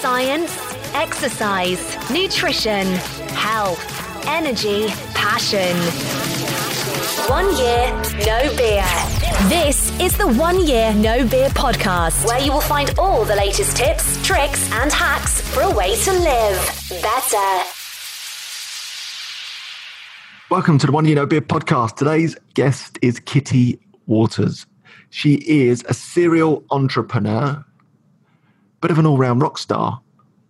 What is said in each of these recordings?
Science, exercise, nutrition, health, energy, passion. One year, no beer. This is the One Year No Beer podcast, where you will find all the latest tips, tricks, and hacks for a way to live better. Welcome to the One Year No Beer podcast. Today's guest is Kitty Waters. She is a serial entrepreneur, bit of an all round rock star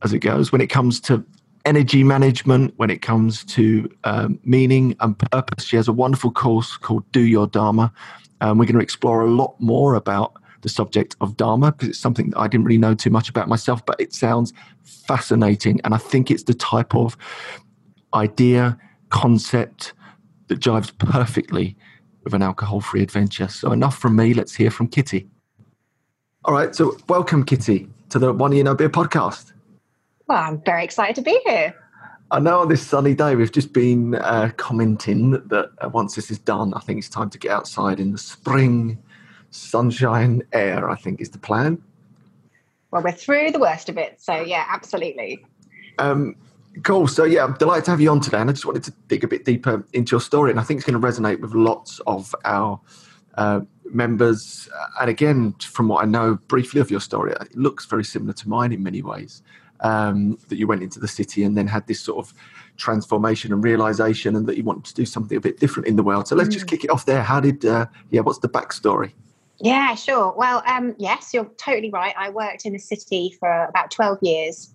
as it goes when it comes to energy management, when it comes to um, meaning and purpose. She has a wonderful course called Do Your Dharma. We're going to explore a lot more about the subject of Dharma because it's something that I didn't really know too much about myself, but it sounds fascinating. And I think it's the type of idea, concept that jives perfectly with an alcohol free adventure. So, enough from me. Let's hear from Kitty. All right. So, welcome, Kitty, to the One Year No Beer podcast. Well, I'm very excited to be here. I know on this sunny day, we've just been uh, commenting that uh, once this is done, I think it's time to get outside in the spring sunshine air, I think is the plan. Well, we're through the worst of it. So, yeah, absolutely. Um, cool. So, yeah, I'm delighted to have you on today. And I just wanted to dig a bit deeper into your story. And I think it's going to resonate with lots of our uh, members. And again, from what I know briefly of your story, it looks very similar to mine in many ways um, that you went into the city and then had this sort of transformation and realization and that you wanted to do something a bit different in the world. So let's mm. just kick it off there. How did, uh, yeah, what's the backstory? Yeah, sure. Well, um, yes, you're totally right. I worked in the city for about 12 years.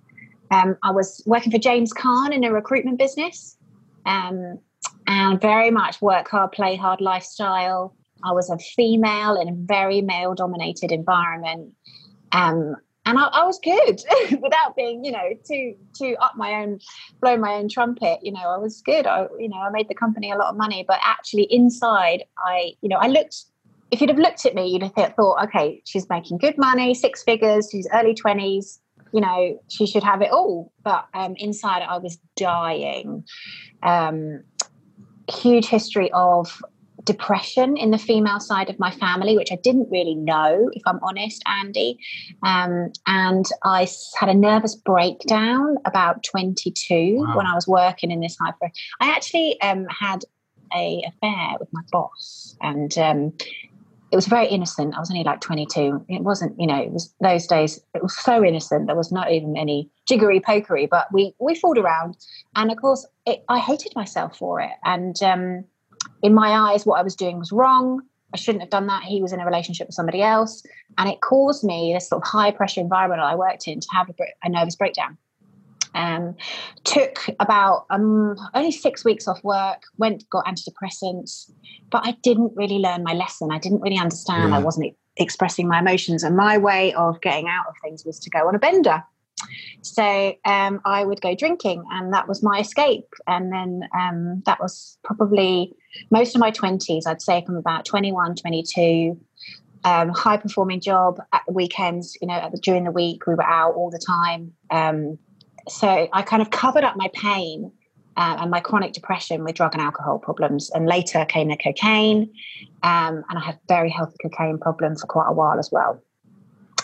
Um, I was working for James Caan in a recruitment business um, and very much work hard, play hard lifestyle. I was a female in a very male dominated environment. Um, and I, I was good without being, you know, too too up my own, blow my own trumpet. You know, I was good. I, you know, I made the company a lot of money, but actually inside, I, you know, I looked. If you'd have looked at me, you'd have thought, okay, she's making good money, six figures, she's early twenties. You know, she should have it all. But um, inside, I was dying. Um, huge history of depression in the female side of my family, which I didn't really know, if I'm honest, Andy. Um, and I had a nervous breakdown about 22 wow. when I was working in this high. I actually um, had a affair with my boss, and um, it was very innocent. I was only like 22. It wasn't, you know, it was those days. It was so innocent. There was not even any jiggery pokery, but we we fooled around, and of course, it, I hated myself for it, and um, in my eyes, what I was doing was wrong. I shouldn't have done that. He was in a relationship with somebody else. And it caused me, this sort of high pressure environment I worked in, to have a, a nervous breakdown. Um, took about um, only six weeks off work, went, got antidepressants, but I didn't really learn my lesson. I didn't really understand. Yeah. I wasn't expressing my emotions. And my way of getting out of things was to go on a bender. So um, I would go drinking, and that was my escape. And then um, that was probably most of my 20s, I'd say from about 21, 22. Um, high performing job at the weekends, you know, the, during the week, we were out all the time. So I kind of covered up my pain uh, and my chronic depression with drug and alcohol problems. And later came the cocaine. Um, and I had very healthy cocaine problem for quite a while as well.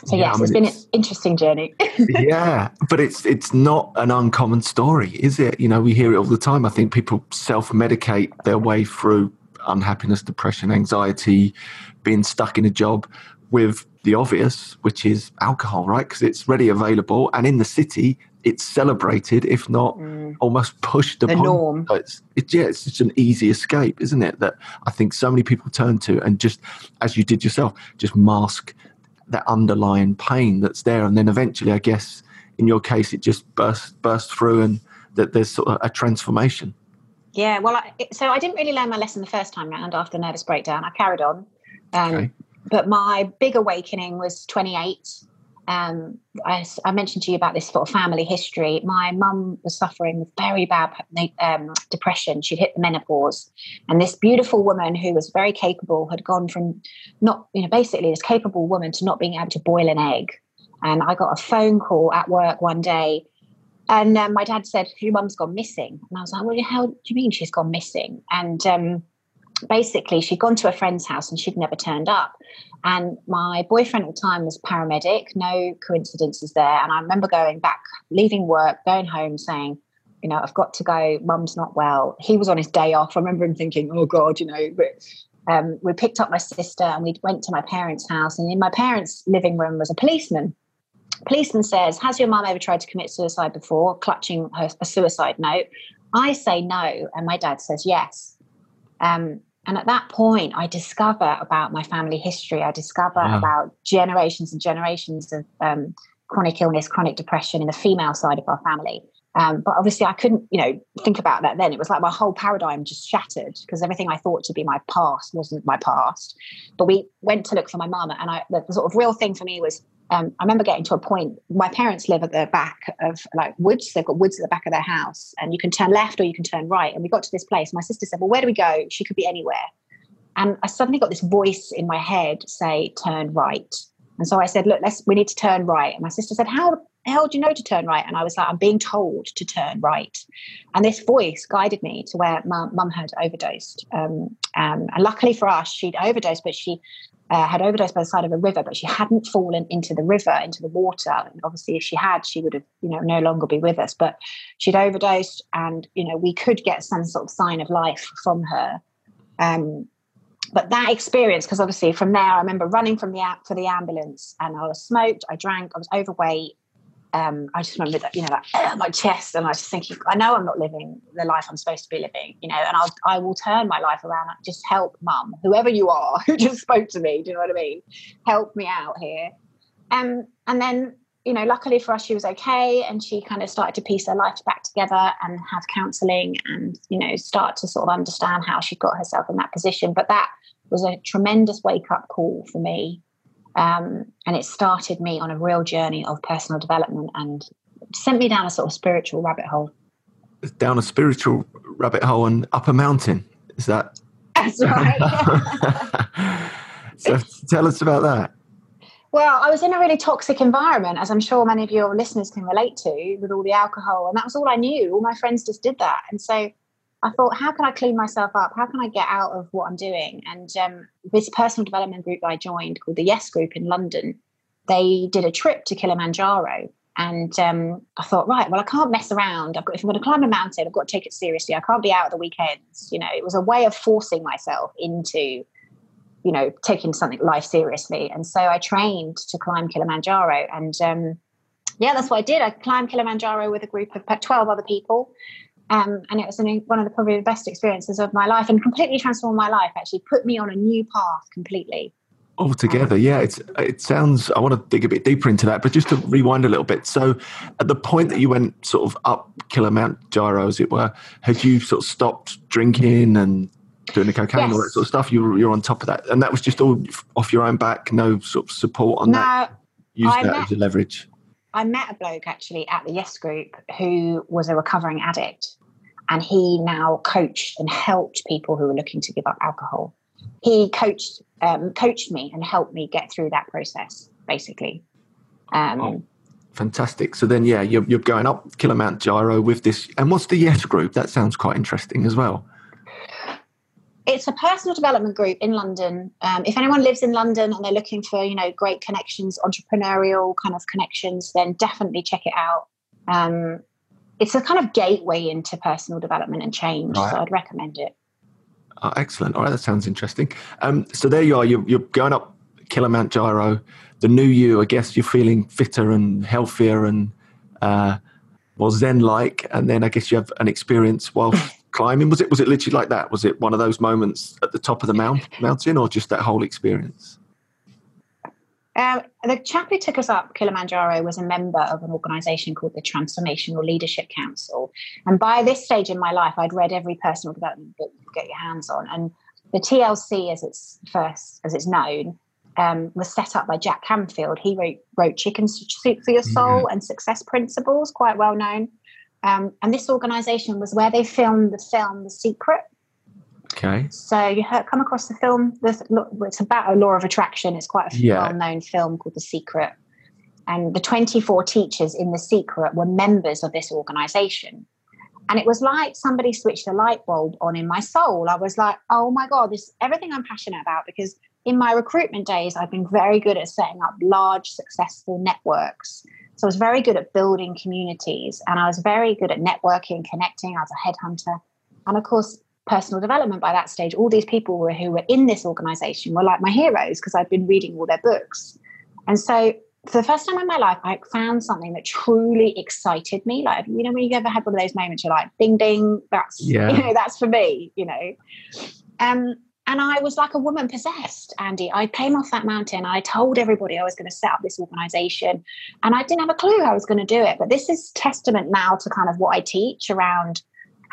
So yeah, yes, I mean, it's been it's, an interesting journey. yeah, but it's it's not an uncommon story, is it? You know, we hear it all the time. I think people self-medicate their way through unhappiness, depression, anxiety, being stuck in a job with the obvious, which is alcohol, right? Because it's ready available, and in the city, it's celebrated, if not mm. almost pushed the upon. norm. It's, it's, yeah, it's just an easy escape, isn't it? That I think so many people turn to, and just as you did yourself, just mask that underlying pain that's there, and then eventually, I guess, in your case, it just burst burst through, and that there's sort of a transformation. Yeah, well, I, so I didn't really learn my lesson the first time round after nervous breakdown. I carried on. Um, okay. but my big awakening was 28 um, I, I, mentioned to you about this sort of family history. My mum was suffering with very bad um, depression. She'd hit the menopause, and this beautiful woman who was very capable had gone from not, you know, basically this capable woman to not being able to boil an egg. And I got a phone call at work one day, and um, my dad said, "Your mum's gone missing." And I was like, "What the hell do you mean she's gone missing?" And um, basically, she'd gone to a friend's house and she'd never turned up. And my boyfriend at the time was paramedic, no coincidences there. And I remember going back, leaving work, going home, saying, you know, I've got to go. Mum's not well. He was on his day off. I remember him thinking, oh God, you know, but um, we picked up my sister and we went to my parents' house. And in my parents' living room was a policeman. Policeman says, Has your mum ever tried to commit suicide before, clutching her, a suicide note? I say no. And my dad says yes. Um, and at that point, I discover about my family history. I discover wow. about generations and generations of um, chronic illness, chronic depression in the female side of our family. Um, but obviously, I couldn't, you know, think about that then. It was like my whole paradigm just shattered because everything I thought to be my past wasn't my past. But we went to look for my mum, and I, the, the sort of real thing for me was um, I remember getting to a point. My parents live at the back of like woods. They've got woods at the back of their house, and you can turn left or you can turn right. And we got to this place. My sister said, "Well, where do we go?" She could be anywhere. And I suddenly got this voice in my head say, "Turn right." And so I said, "Look, let's. We need to turn right." And my sister said, "How hell do you know to turn right?" And I was like, "I'm being told to turn right." And this voice guided me to where mum had overdosed. Um, um, and luckily for us, she'd overdosed, but she uh, had overdosed by the side of a river, but she hadn't fallen into the river, into the water. And obviously, if she had, she would have, you know, no longer be with us. But she'd overdosed, and you know, we could get some sort of sign of life from her. Um, but that experience, because obviously from there, I remember running from the for the ambulance, and I was smoked, I drank, I was overweight, um, I just remember that, you know, that uh, my chest, and I was just thinking, I know I'm not living the life I'm supposed to be living, you know, and I'll, I will turn my life around. Just help mum, whoever you are, who just spoke to me. Do you know what I mean? Help me out here. Um, and then, you know, luckily for us, she was okay, and she kind of started to piece her life back together and have counselling, and you know, start to sort of understand how she got herself in that position. But that was a tremendous wake up call for me um, and it started me on a real journey of personal development and sent me down a sort of spiritual rabbit hole. Down a spiritual rabbit hole and up a mountain. Is that? That's right. so tell us about that. Well, I was in a really toxic environment, as I'm sure many of your listeners can relate to, with all the alcohol, and that was all I knew. All my friends just did that, and so I thought, how can I clean myself up? How can I get out of what I'm doing? And um, this personal development group that I joined called the Yes Group in London, they did a trip to Kilimanjaro. And um, I thought, right, well, I can't mess around. I've got, if I'm going to climb a mountain, I've got to take it seriously. I can't be out at the weekends. You know, it was a way of forcing myself into, you know, taking something life seriously. And so I trained to climb Kilimanjaro. And um, yeah, that's what I did. I climbed Kilimanjaro with a group of 12 other people. Um, and it was an, one of the probably the best experiences of my life and completely transformed my life actually. Put me on a new path completely. Altogether yeah it's it sounds i want to dig a bit deeper into that but just to rewind a little bit. So at the point that you went sort of up kilimanjaro as it were had you sort of stopped drinking and doing the cocaine yes. all that sort of stuff? You were, you're on top of that and that was just all off your own back no sort of support on no, that use I that met, as a leverage. I met a bloke actually at the Yes Group who was a recovering addict, and he now coached and helped people who were looking to give up alcohol. He coached um, coached me and helped me get through that process, basically. Um, oh, fantastic! So then, yeah, you're, you're going up Kilimanjaro with this, and what's the Yes Group? That sounds quite interesting as well it's a personal development group in London. Um, if anyone lives in London and they're looking for, you know, great connections, entrepreneurial kind of connections, then definitely check it out. Um, it's a kind of gateway into personal development and change, right. so I'd recommend it. Oh, excellent. All right, that sounds interesting. Um, so there you are. You're, you're going up Kilimanjaro. The new you, I guess, you're feeling fitter and healthier and uh, more zen-like, and then I guess you have an experience while climbing? Was it was it literally like that? Was it one of those moments at the top of the mount, mountain, or just that whole experience? Um, the chap who took us up Kilimanjaro was a member of an organisation called the Transformational Leadership Council, and by this stage in my life, I'd read every personal development book you could get your hands on, and the TLC, as it's first as it's known, um, was set up by Jack Canfield. He wrote, wrote Chicken Soup for Your Soul mm-hmm. and Success Principles, quite well known. Um, and this organization was where they filmed the film The Secret. Okay. So you heard, come across the film. It's about a law of attraction. It's quite a yeah. well-known film called The Secret. And the 24 teachers in The Secret were members of this organization. And it was like somebody switched a light bulb on in my soul. I was like, oh my God, this everything I'm passionate about because in my recruitment days, I've been very good at setting up large, successful networks. So I was very good at building communities and I was very good at networking, connecting. I was a headhunter. And of course, personal development by that stage, all these people were, who were in this organization were like my heroes because I'd been reading all their books. And so for the first time in my life, I found something that truly excited me. Like, you know, when you ever had one of those moments, you're like, ding, ding, that's, yeah. you know, that's for me, you know. Um, and I was like a woman possessed, Andy. I came off that mountain. I told everybody I was going to set up this organization, and I didn't have a clue how I was going to do it. But this is testament now to kind of what I teach around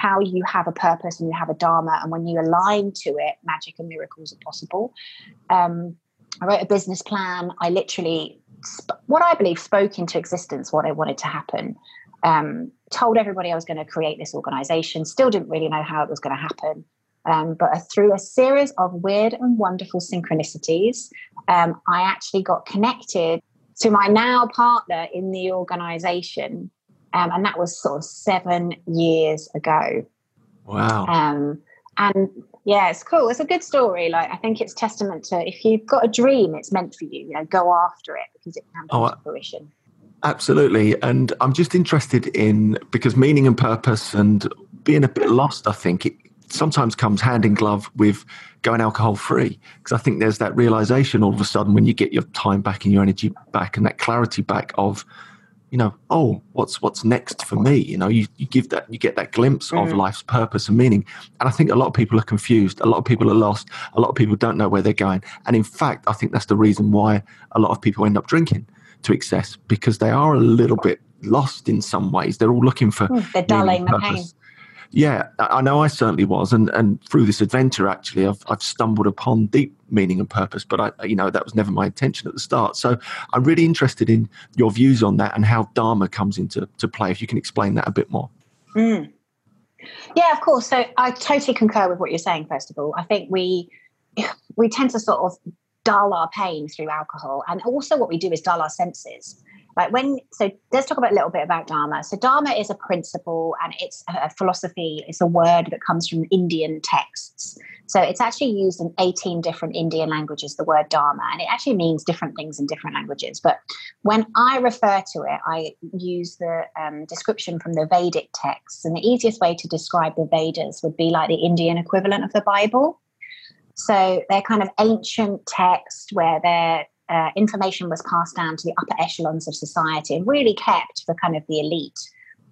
how you have a purpose and you have a dharma, and when you align to it, magic and miracles are possible. Um, I wrote a business plan. I literally, what I believe, spoke into existence what I wanted to happen. Um, told everybody I was going to create this organization. Still didn't really know how it was going to happen. Um, but through a series of weird and wonderful synchronicities, um, I actually got connected to my now partner in the organization. Um, and that was sort of seven years ago. Wow. Um, and yeah, it's cool. It's a good story. Like I think it's testament to if you've got a dream, it's meant for you. You know, go after it because it can come oh, to fruition. Absolutely. And I'm just interested in because meaning and purpose and being a bit lost, I think it, sometimes comes hand in glove with going alcohol free because I think there's that realization all of a sudden when you get your time back and your energy back and that clarity back of you know oh what's what's next for me? You know you, you give that you get that glimpse mm. of life's purpose and meaning. And I think a lot of people are confused. A lot of people are lost. A lot of people don't know where they're going. And in fact I think that's the reason why a lot of people end up drinking to excess because they are a little bit lost in some ways. They're all looking for mm, they're dulling the pain yeah, I know I certainly was, and and through this adventure, actually, I've I've stumbled upon deep meaning and purpose. But I, you know, that was never my intention at the start. So I'm really interested in your views on that and how Dharma comes into to play. If you can explain that a bit more. Mm. Yeah, of course. So I totally concur with what you're saying. First of all, I think we we tend to sort of dull our pain through alcohol, and also what we do is dull our senses. Like when, so let's talk about a little bit about Dharma. So Dharma is a principle and it's a philosophy. It's a word that comes from Indian texts. So it's actually used in 18 different Indian languages, the word Dharma, and it actually means different things in different languages. But when I refer to it, I use the um, description from the Vedic texts. And the easiest way to describe the Vedas would be like the Indian equivalent of the Bible. So they're kind of ancient texts where they're uh, information was passed down to the upper echelons of society and really kept for kind of the elite.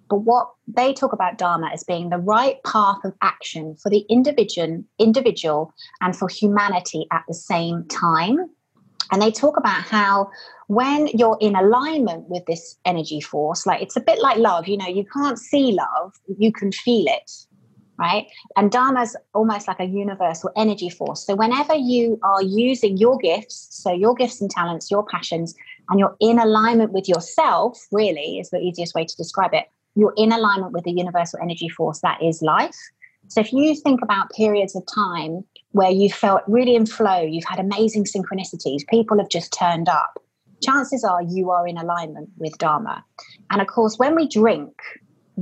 But what they talk about Dharma as being the right path of action for the individual, individual and for humanity at the same time. And they talk about how when you're in alignment with this energy force, like it's a bit like love, you know, you can't see love, you can feel it right? And Dharma is almost like a universal energy force. So whenever you are using your gifts, so your gifts and talents, your passions, and you're in alignment with yourself, really is the easiest way to describe it. You're in alignment with the universal energy force that is life. So if you think about periods of time where you felt really in flow, you've had amazing synchronicities, people have just turned up, chances are you are in alignment with Dharma. And of course, when we drink,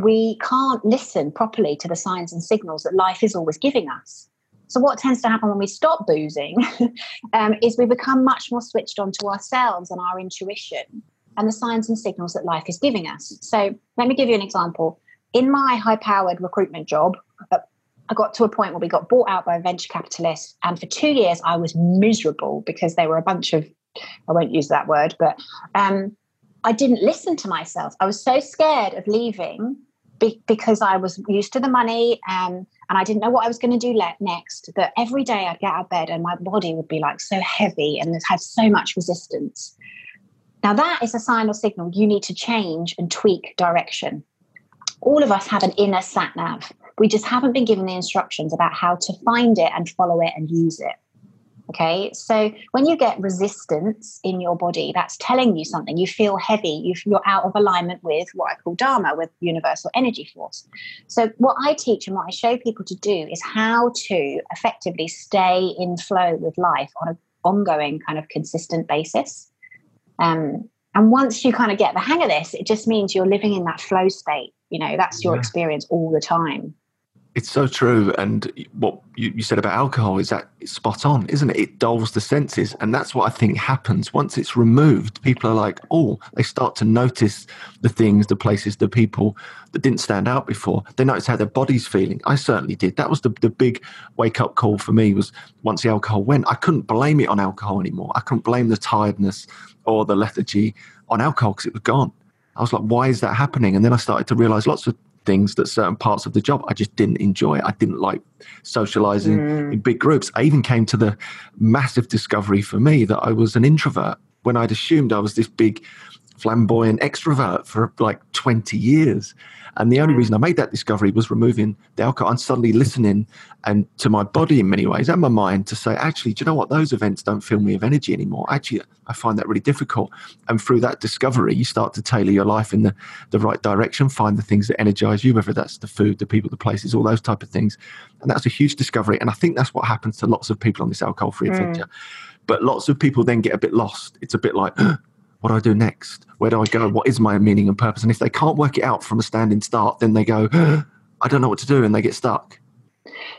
we can't listen properly to the signs and signals that life is always giving us. So, what tends to happen when we stop boozing um, is we become much more switched on to ourselves and our intuition and the signs and signals that life is giving us. So, let me give you an example. In my high powered recruitment job, uh, I got to a point where we got bought out by a venture capitalist. And for two years, I was miserable because they were a bunch of, I won't use that word, but um, I didn't listen to myself. I was so scared of leaving be, because I was used to the money um, and I didn't know what I was going to do le- next. That every day I'd get out of bed and my body would be like so heavy and had so much resistance. Now, that is a sign or signal you need to change and tweak direction. All of us have an inner sat nav. We just haven't been given the instructions about how to find it and follow it and use it. Okay, so when you get resistance in your body, that's telling you something. You feel heavy, you, are out of alignment with what I call Dharma, with universal energy force. So, what I teach and what I show people to do is how to effectively stay in flow with life on an ongoing, kind of consistent basis. Um, and once you kind of get the hang of this, it just means you're living in that flow state. You know, that's your yeah. experience all the time. It's so true. And what you, you, said about alcohol is that it's spot on, isn't it? It dulls the senses. And that's what I think happens. Once it's removed, people are like, oh, they start to notice the things, the places, the people that didn't stand out before. They notice how their body's feeling. I certainly did. That was the, the big wake up call for me was once the alcohol went, I couldn't blame it on alcohol anymore. I couldn't blame the tiredness or the lethargy on alcohol because it was gone. I was like, why is that happening? And then I started to realize lots of things that certain parts of the job I just didn't enjoy. I didn't like socializing mm. in big groups. I even came to the massive discovery for me that I was an introvert when I'd assumed I was this big flamboyant extrovert for like 20 years. And the only reason I made that discovery was removing the alcohol and suddenly listening and to my body in many ways and my mind to say, actually, do you know what? Those events don't fill me with energy anymore. Actually, I find that really difficult. And through that discovery, you start to tailor your life in the, the right direction, find the things that energize you, whether that's the food, the people, the places, all those type of things. And that's a huge discovery. And I think that's what happens to lots of people on this alcohol free mm. adventure. But lots of people then get a bit lost. It's a bit like, what do I do next? Where do I go? What is my meaning and purpose? And if they can't work it out from a standing start, then they go, I don't know what to do, and they get stuck.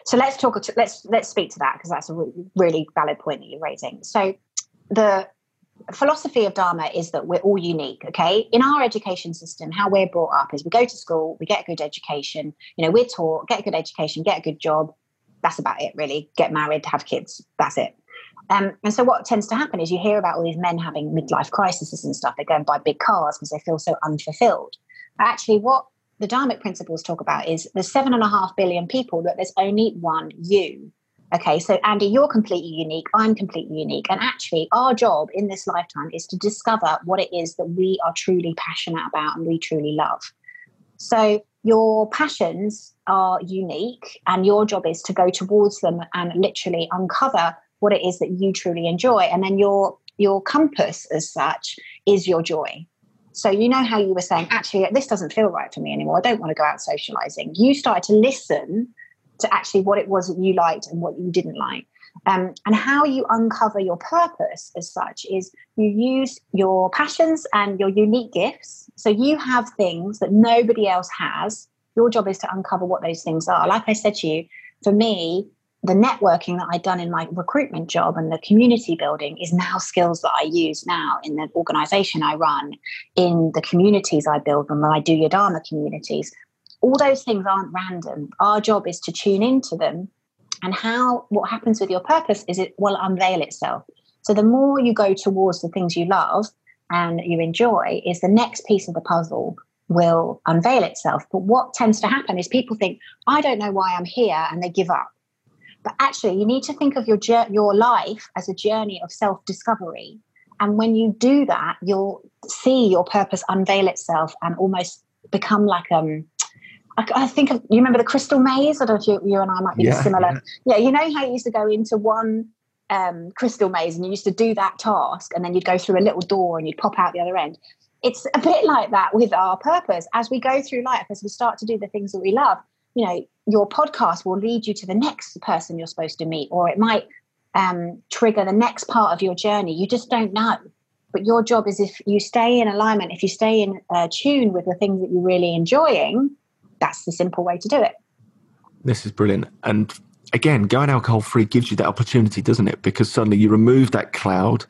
So let's talk. Let's let's speak to that because that's a really valid point that you're raising. So the philosophy of Dharma is that we're all unique. Okay, in our education system, how we're brought up is we go to school, we get a good education. You know, we're taught get a good education, get a good job. That's about it, really. Get married, have kids. That's it. Um, and so what tends to happen is you hear about all these men having midlife crises and stuff. They go and buy big cars because they feel so unfulfilled. But actually, what the Dharmic principles talk about is there's seven and a half billion people, that there's only one you. Okay, so Andy, you're completely unique. I'm completely unique. And actually, our job in this lifetime is to discover what it is that we are truly passionate about and we truly love. So, your passions are unique, and your job is to go towards them and literally uncover what it is that you truly enjoy. And then your your compass as such is your joy. So you know how you were saying actually this doesn't feel right for me anymore. I don't want to go out socializing. You started to listen to actually what it was that you liked and what you didn't like. Um, and how you uncover your purpose as such is you use your passions and your unique gifts. So you have things that nobody else has. Your job is to uncover what those things are. Like i said to you for me the networking that I'd done in my recruitment job and the community building is now skills that I use now in the organization I run, in the communities I build, and when I do your Dharma communities. All those things aren't random. Our job is to tune into them. And how what happens with your purpose is it will unveil itself. So the more you go towards the things you love and you enjoy, is the next piece of the puzzle will unveil itself. But what tends to happen is people think, I don't know why I'm here, and they give up but actually, you need to think of your your life as a journey of self discovery. And when you do that, you'll see your purpose unveil itself and almost become like um. I, I think of, you remember the crystal maze. I don't know if you, you and I might be yeah, similar. Yeah. yeah, you know how you used to go into one um, crystal maze and you used to do that task, and then you'd go through a little door and you'd pop out the other end it's a bit like that with our purpose as we go through life as we start to do the things that we love you know your podcast will lead you to the next person you're supposed to meet or it might um, trigger the next part of your journey. You just don't know. But your job is if you stay in alignment if you stay in uh, tune with the things that you're really enjoying that's the simple way to do it. This is brilliant. And again going alcohol free gives you that opportunity doesn't it? Because suddenly you remove that cloud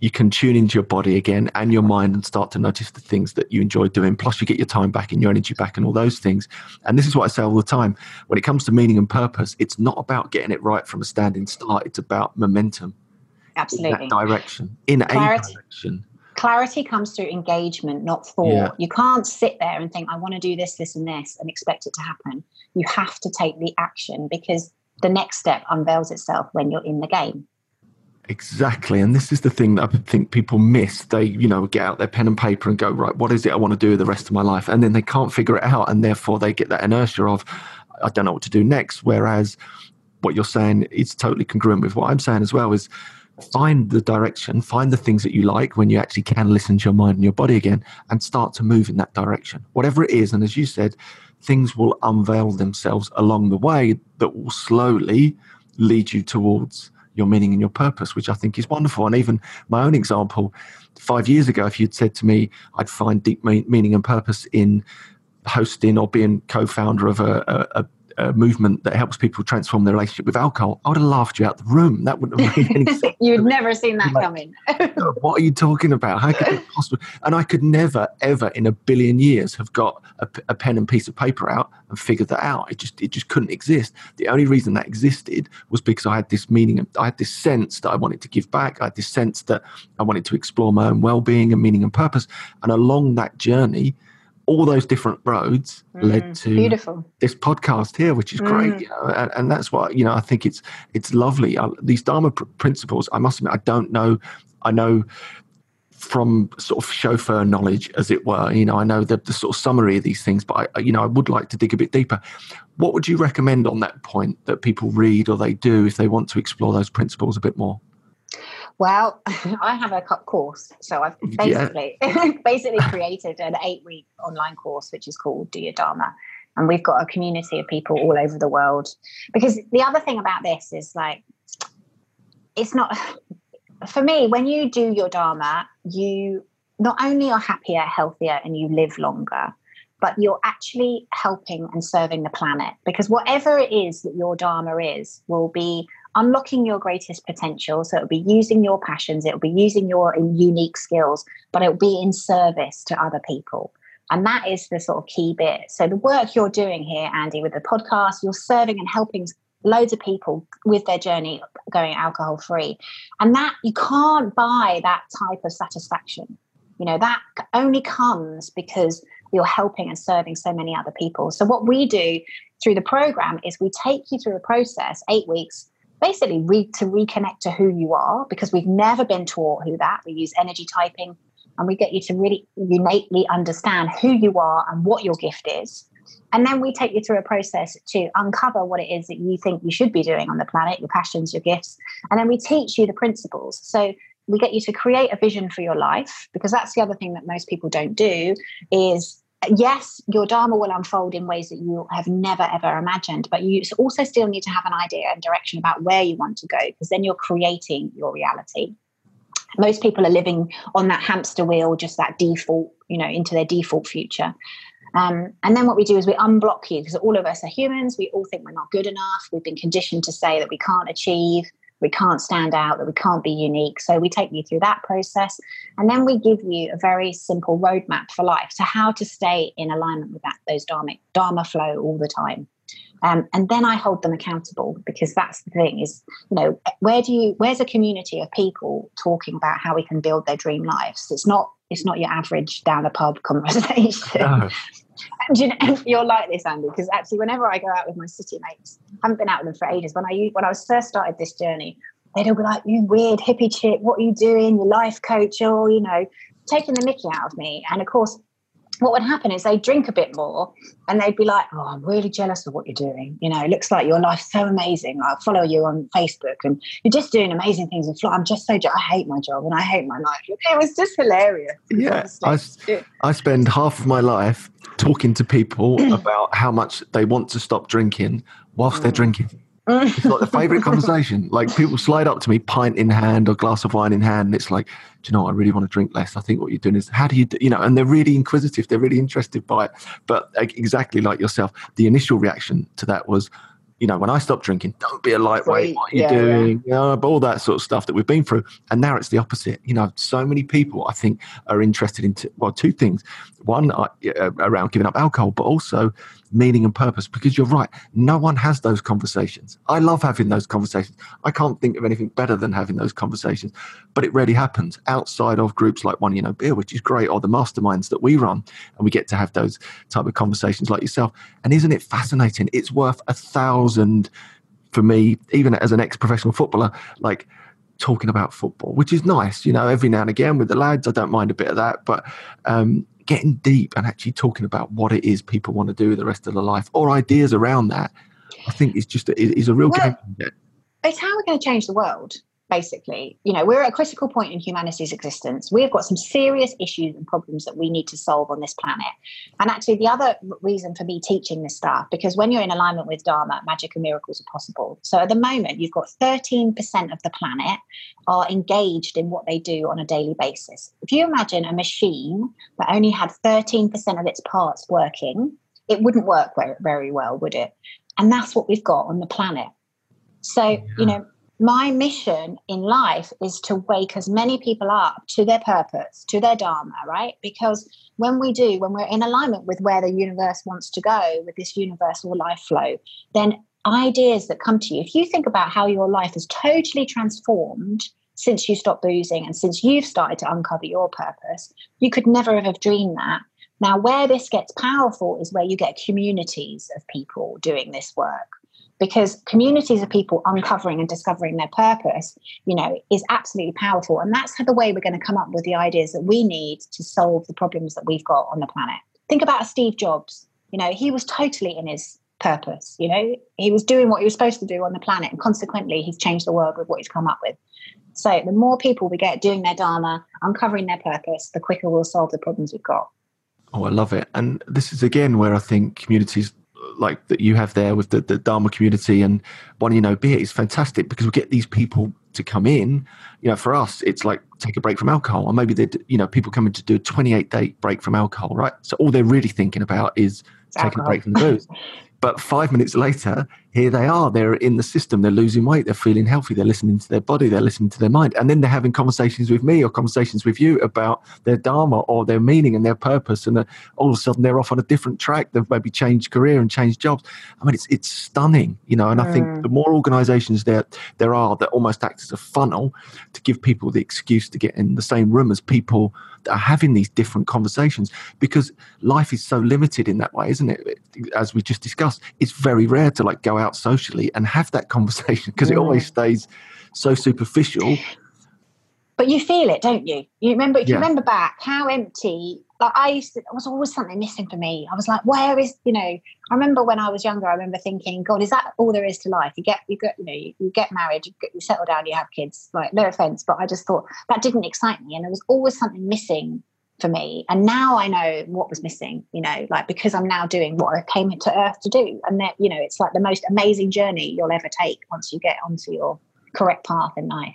you can tune into your body again and your mind and start to notice the things that you enjoy doing. Plus, you get your time back and your energy back and all those things. And this is what I say all the time when it comes to meaning and purpose, it's not about getting it right from a standing start, it's about momentum. Absolutely. direction, in Clarity. a direction. Clarity comes through engagement, not thought. Yeah. You can't sit there and think, I want to do this, this, and this, and expect it to happen. You have to take the action because the next step unveils itself when you're in the game. Exactly. And this is the thing that I think people miss. They, you know, get out their pen and paper and go, right, what is it I want to do the rest of my life? And then they can't figure it out. And therefore they get that inertia of, I don't know what to do next. Whereas what you're saying is totally congruent with what I'm saying as well. Is find the direction, find the things that you like when you actually can listen to your mind and your body again, and start to move in that direction, whatever it is. And as you said, things will unveil themselves along the way that will slowly lead you towards your meaning and your purpose, which I think is wonderful. And even my own example, five years ago, if you'd said to me I'd find deep meaning and purpose in hosting or being co-founder of a, a, a movement that helps people transform their relationship with alcohol, I would have laughed you out of the room. That wouldn't have made any sense. You'd never seen that like, coming. Oh, what are you talking about? How could it possibly? And I could never, ever in a billion years have got a, a, pen and piece of paper out and figured that out. It just, it just couldn't exist. The only reason that existed was because I had this meaning. I had this sense that I wanted to give back. I had this sense that I wanted to explore my own well-being and meaning and purpose. And along that journey, all those different roads mm, led to beautiful. this podcast here, which is mm. great. You know, and, and, that's why you know I think it's it's lovely. I, these Dharma pr- principles, I must admit, I don't know. I know from sort of chauffeur knowledge, as it were. You know, I know the, the sort of summary of these things, but I, you know, I would like to dig a bit deeper. What would you recommend on that point that people read or they do if they want to explore those principles a bit more? Well, I have a course, so I've basically yeah. basically created an eight week online course which is called Do Your Dharma, and we've got a community of people all over the world. Because the other thing about this is like, it's not for me when you do your Dharma, you not only are happier, healthier, and you live longer, but you're actually helping and serving the planet because whatever it is that your Dharma is will be unlocking your greatest potential. So it'll be using your passions, it'll be using your unique skills, but it'll be in service to other people. And that is the sort of key bit. So the work you're doing here, Andy, with the podcast, you're serving and helping loads of people with their journey going alcohol free. And that you can't buy that type of satisfaction. You know, that only comes because you're helping and serving so many other people. So what we do through the program is we take you through a process, eight weeks, basically re- to reconnect to who you are because we've never been taught who that. We use energy typing and we get you to really innately understand who you are and what your gift is. And then we take you through a process to uncover what it is that you think you should be doing on the planet, your passions, your gifts. And then we teach you the principles. So we get you to create a vision for your life because that's the other thing that most people don't do is yes, your Dharma will unfold in ways that you have never ever imagined, but you also still need to have an idea and direction about where you want to go because then you're creating your reality. Most people are living on that hamster wheel, just that default, you know, into their default future. Um, and then what we do is we unblock you because all of us are humans. We all think we're not good enough. We've been conditioned to say that we can't achieve we can't stand out, that we can't be unique. So we take you through that process. And then we give you a very simple roadmap for life to how to stay in alignment with that, those dharmic, dharma flow all the time. Um, and then I hold them accountable because that's the thing is, you know, where do you, where's a community of people talking about how we can build their dream lives? It's not, it's not your average down a pub conversation. No. And you know, you're like this, Andy, because actually, whenever I go out with my city mates, I haven't been out with them for ages. When I when I was first started this journey, they'd all be like, "You weird hippie chick, what are you doing? Your life coach, or you know, taking the Mickey out of me." And of course, what would happen is they'd drink a bit more and they'd be like, Oh, I'm really jealous of what you're doing. You know, it looks like your life's so amazing. I follow you on Facebook and you're just doing amazing things. And I'm just so, je- I hate my job and I hate my life. It was just hilarious. Yeah. I, I spend half of my life talking to people about how much they want to stop drinking whilst they're mm. drinking it's like the favorite conversation. Like people slide up to me, pint in hand or glass of wine in hand, and it's like, do you know what? I really want to drink less. I think what you're doing is, how do you, do, you know? And they're really inquisitive. They're really interested by it. But exactly like yourself, the initial reaction to that was, you know, when I stopped drinking, don't be a lightweight. What are you yeah, doing? Yeah. You know, all that sort of stuff that we've been through. And now it's the opposite. You know, so many people I think are interested in t- well, two things. One uh, around giving up alcohol, but also meaning and purpose because you're right. No one has those conversations. I love having those conversations. I can't think of anything better than having those conversations, but it rarely happens outside of groups like One Year No Beer, which is great, or the masterminds that we run. And we get to have those type of conversations like yourself. And isn't it fascinating? It's worth a thousand for me, even as an ex professional footballer, like talking about football, which is nice, you know, every now and again with the lads. I don't mind a bit of that. But um, getting deep and actually talking about what it is people want to do the rest of their life or ideas around that I think is just a, it's a real well, game. It's how we're going to change the world basically. You know, we're at a critical point in humanity's existence. We've got some serious issues and problems that we need to solve on this planet. And actually, the other reason for me teaching this stuff, because when you're in alignment with Dharma, magic and miracles are possible. So at the moment, you've got 13% of the planet are engaged in what they do on a daily basis. If you imagine a machine that only had 13% of its parts working, it wouldn't work very, very well, would it? And that's what we've got on the planet. So, you know, my mission in life is to wake as many people up to their purpose, to their dharma, right? Because when we do, when we're in alignment with where the universe wants to go, with this universal life flow, then ideas that come to you, if you think about how your life has totally transformed since you stopped boozing and since you've started to uncover your purpose, you could never have dreamed that. Now, where this gets powerful is where you get communities of people doing this work because communities of people uncovering and discovering their purpose you know is absolutely powerful. And that's the way we're going to come up with the ideas that we need to solve the problems that we've got on the planet. Think about steve jobs. You know he was totally in his purpose you know? He was doing what he was supposed to do on the planet and consequently he's changed the world with what he's come up with. So the more people we get doing their dharma uncovering their purpose the quicker we'll solve the problems we've got. Oh, I love it. And this is again where I think communities like that you have there with the, the Dharma community and One Year No Beer is fantastic because we get these people to come in. You know, for us, it's like take a break from alcohol, or maybe they, you know, people coming to do a 28 day break from alcohol, right? So all they're really thinking about is taking a break from the booze. But five minutes later, here they are. They're in the system. They're losing weight. They're feeling healthy. They're listening to their body. They're listening to their mind. And then they're having conversations with me or conversations with you about their dharma or their meaning and their purpose. And all of a sudden, they're off on a different track. They've maybe changed career and changed jobs. I mean, it's it's stunning, you know. And I think mm. the more organisations there there are that almost act as a funnel to give people the excuse to get in the same room as people are having these different conversations because life is so limited in that way, isn't it? As we just discussed, it's very rare to like go out socially and have that conversation because it always stays so superficial. But you feel it, don't you? You remember if yeah. you remember back how empty like I used to, there was always something missing for me. I was like, where is, you know, I remember when I was younger, I remember thinking, God, is that all there is to life? You get, you get, you know, you, you get married, you, get, you settle down, you have kids. Like, no offense, but I just thought that didn't excite me. And there was always something missing for me. And now I know what was missing, you know, like because I'm now doing what I came into earth to do. And that, you know, it's like the most amazing journey you'll ever take once you get onto your correct path in life.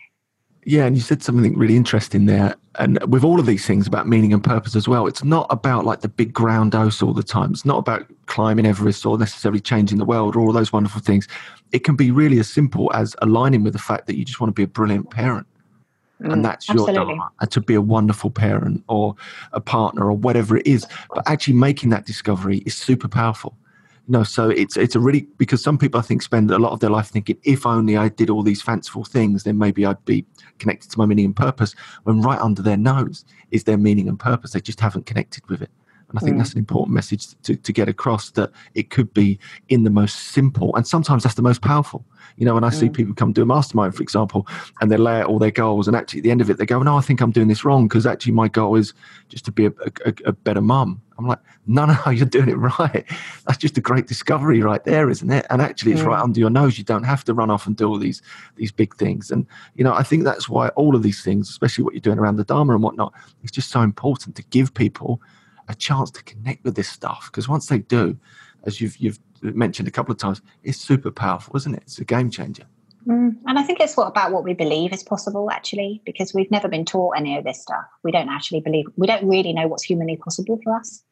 Yeah, and you said something really interesting there. And with all of these things about meaning and purpose as well, it's not about like the big ground dose all the time. It's not about climbing Everest or necessarily changing the world or all those wonderful things. It can be really as simple as aligning with the fact that you just want to be a brilliant parent. Mm, and that's absolutely. your dharma, and to be a wonderful parent or a partner or whatever it is. But actually making that discovery is super powerful no, so it's it's a really because some people I think spend a lot of their life thinking if only I did all these fanciful things, then maybe I'd be connected to my meaning and purpose. When right under their nose is their meaning and purpose, they just haven't connected with it. And I think mm. that's an important message to, to get across that it could be in the most simple, and sometimes that's the most powerful. You know, when I mm. see people come do a mastermind, for example, and they lay out all their goals, and actually at the end of it, they go, "No, I think I'm doing this wrong because actually my goal is just to be a, a, a better mum." I'm like, "No, no, you're doing it right. That's just a great discovery right there, isn't it?" And actually, it's mm. right under your nose. You don't have to run off and do all these these big things. And you know, I think that's why all of these things, especially what you're doing around the Dharma and whatnot, is just so important to give people a chance to connect with this stuff because once they do, as you've you've mentioned a couple of times, it's super powerful, isn't it? It's a game changer. Mm, and I think it's what about what we believe is possible, actually, because we've never been taught any of this stuff. We don't actually believe. We don't really know what's humanly possible for us.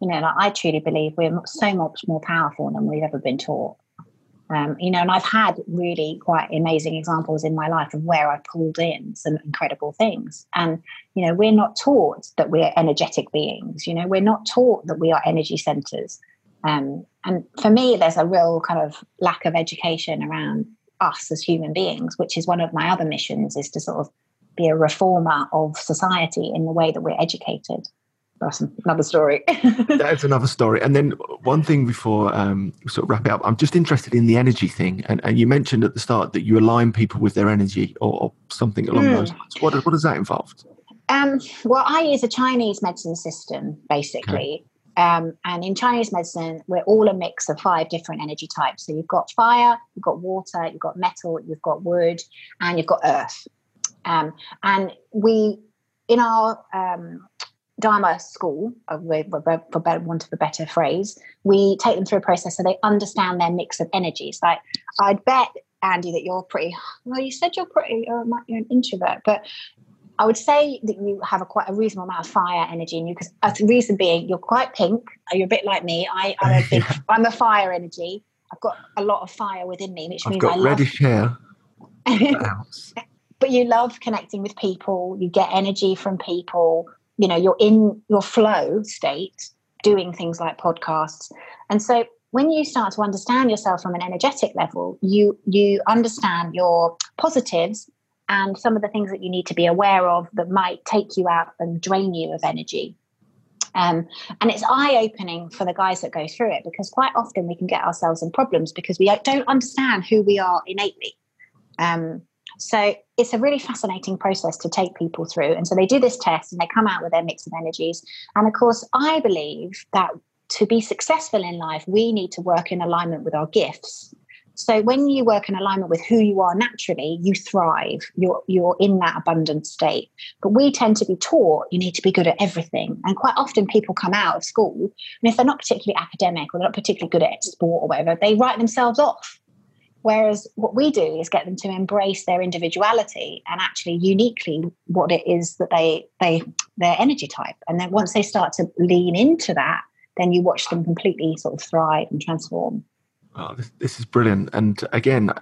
You know, like I truly believe we're so much more powerful than we've ever been taught. Um, you know, and I've had really quite amazing examples in my life of where I've pulled in some incredible things. And, you know, we're not taught that we're energetic beings, you know, we're not taught that we are energy centers. Um, and for me, there's a real kind of lack of education around us as human beings, which is one of my other missions is to sort of be a reformer of society in the way that we're educated that's another story. that's another story. And then one thing before um, we sort of wrap it up, I'm just interested in the energy thing. And, and you mentioned at the start that you align people with their energy or, or something along mm. those lines. What, what does that involve? Um, well, I use a Chinese medicine system, basically. Okay. Um, and in Chinese medicine, we're all a mix of five different energy types. So you've got fire, you've got water, you've got metal, you've got wood, and you've got earth. Um, and we, in our um, Dharma school, uh, for better want of a better phrase, we take them through a process so they understand their mix of energies. Like I'd bet Andy that you're pretty. Well, you said you're pretty. You're, you're an introvert, but I would say that you have a quite a reasonable amount of fire energy in you because uh, the reason being you're quite pink. You're a bit like me. I, am a big. I'm a fire energy. I've got a lot of fire within me, which I've means got I reddish love, hair. but you love connecting with people. You get energy from people you know you're in your flow state doing things like podcasts and so when you start to understand yourself from an energetic level you you understand your positives and some of the things that you need to be aware of that might take you out and drain you of energy um, and it's eye opening for the guys that go through it because quite often we can get ourselves in problems because we don't understand who we are innately. Um, so it's a really fascinating process to take people through. And so they do this test and they come out with their mix of energies. And of course, I believe that to be successful in life, we need to work in alignment with our gifts. So when you work in alignment with who you are naturally, you thrive. You're you're in that abundant state. But we tend to be taught you need to be good at everything. And quite often people come out of school, and if they're not particularly academic or they're not particularly good at sport or whatever, they write themselves off. Whereas what we do is get them to embrace their individuality and actually uniquely what it is that they they their energy type. And then once they start to lean into that, then you watch them completely sort of thrive and transform. Oh, this, this is brilliant. And again,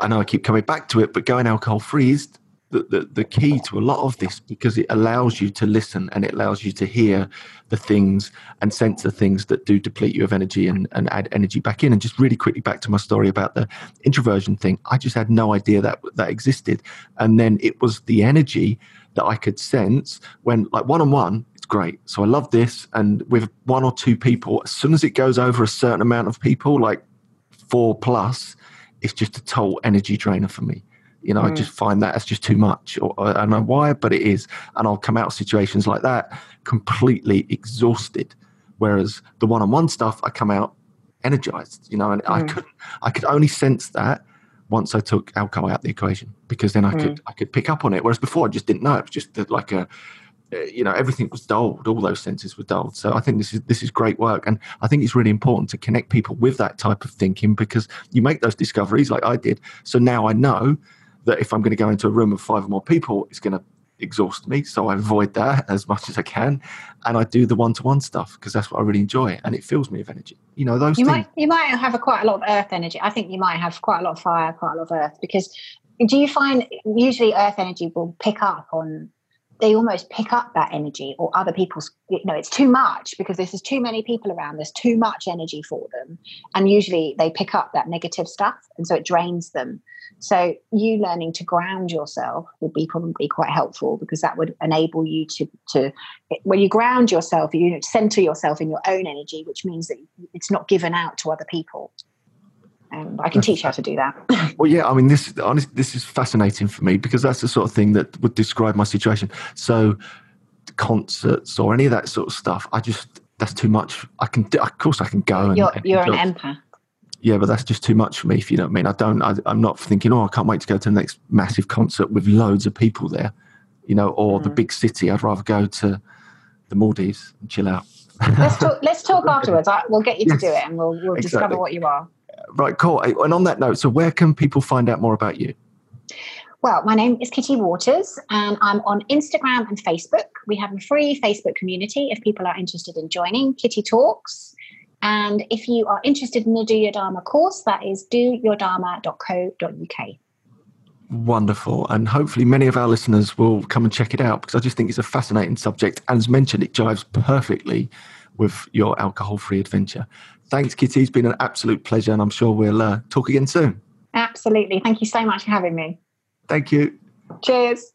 I know I keep coming back to it, but going alcohol free is the, the, the key to a lot of this because it allows you to listen and it allows you to hear the things and sense the things that do deplete you of energy and, and add energy back in. And just really quickly back to my story about the introversion thing, I just had no idea that that existed. And then it was the energy that I could sense when, like one on one, it's great. So I love this. And with one or two people, as soon as it goes over a certain amount of people, like four plus, it's just a total energy drainer for me. You know, mm. I just find that as just too much. Or, I don't know why, but it is. And I'll come out of situations like that completely exhausted. Whereas the one-on-one stuff, I come out energized. You know, and mm. I could I could only sense that once I took alcohol out the equation because then I mm. could I could pick up on it. Whereas before I just didn't know. It was just like a uh, you know everything was dulled all those senses were dulled so i think this is this is great work and i think it's really important to connect people with that type of thinking because you make those discoveries like i did so now i know that if I'm going to go into a room of five or more people, it's going to exhaust me. So I avoid that as much as I can, and I do the one-to-one stuff because that's what I really enjoy, and it fills me with energy. You know, those you things. might you might have a quite a lot of earth energy. I think you might have quite a lot of fire, quite a lot of earth because do you find usually earth energy will pick up on they almost pick up that energy or other people's you know it's too much because there's too many people around there's too much energy for them. And usually they pick up that negative stuff and so it drains them. So you learning to ground yourself would be probably quite helpful because that would enable you to to when you ground yourself you center yourself in your own energy which means that it's not given out to other people um, I can teach you how to do that. well, yeah, I mean, this honestly, this is fascinating for me because that's the sort of thing that would describe my situation. So, concerts or any of that sort of stuff, I just that's too much. I can, of course, I can go. And, you're, you're an empath. Yeah, but that's just too much for me. If you know what I mean, I don't. I, am not thinking, oh, I can't wait to go to the next massive concert with loads of people there, you know, or mm. the big city. I'd rather go to the Maldives and chill out. let's talk. Let's talk afterwards. I, we'll get you yes, to do it, and we'll we'll exactly. discover what you are. Right, cool. And on that note, so where can people find out more about you? Well, my name is Kitty Waters, and I'm on Instagram and Facebook. We have a free Facebook community if people are interested in joining Kitty Talks. And if you are interested in the Do Your Dharma course, that is doyourdharma.co.uk. Wonderful. And hopefully, many of our listeners will come and check it out because I just think it's a fascinating subject. And as mentioned, it jives perfectly with your alcohol free adventure. Thanks, Kitty. It's been an absolute pleasure, and I'm sure we'll uh, talk again soon. Absolutely. Thank you so much for having me. Thank you. Cheers.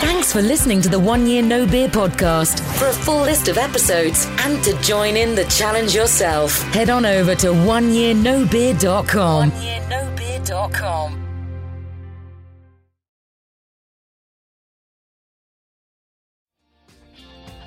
Thanks for listening to the One Year No Beer podcast. For a full list of episodes and to join in the challenge yourself, head on over to oneyearnobeer.com. Oneyearnobeer.com.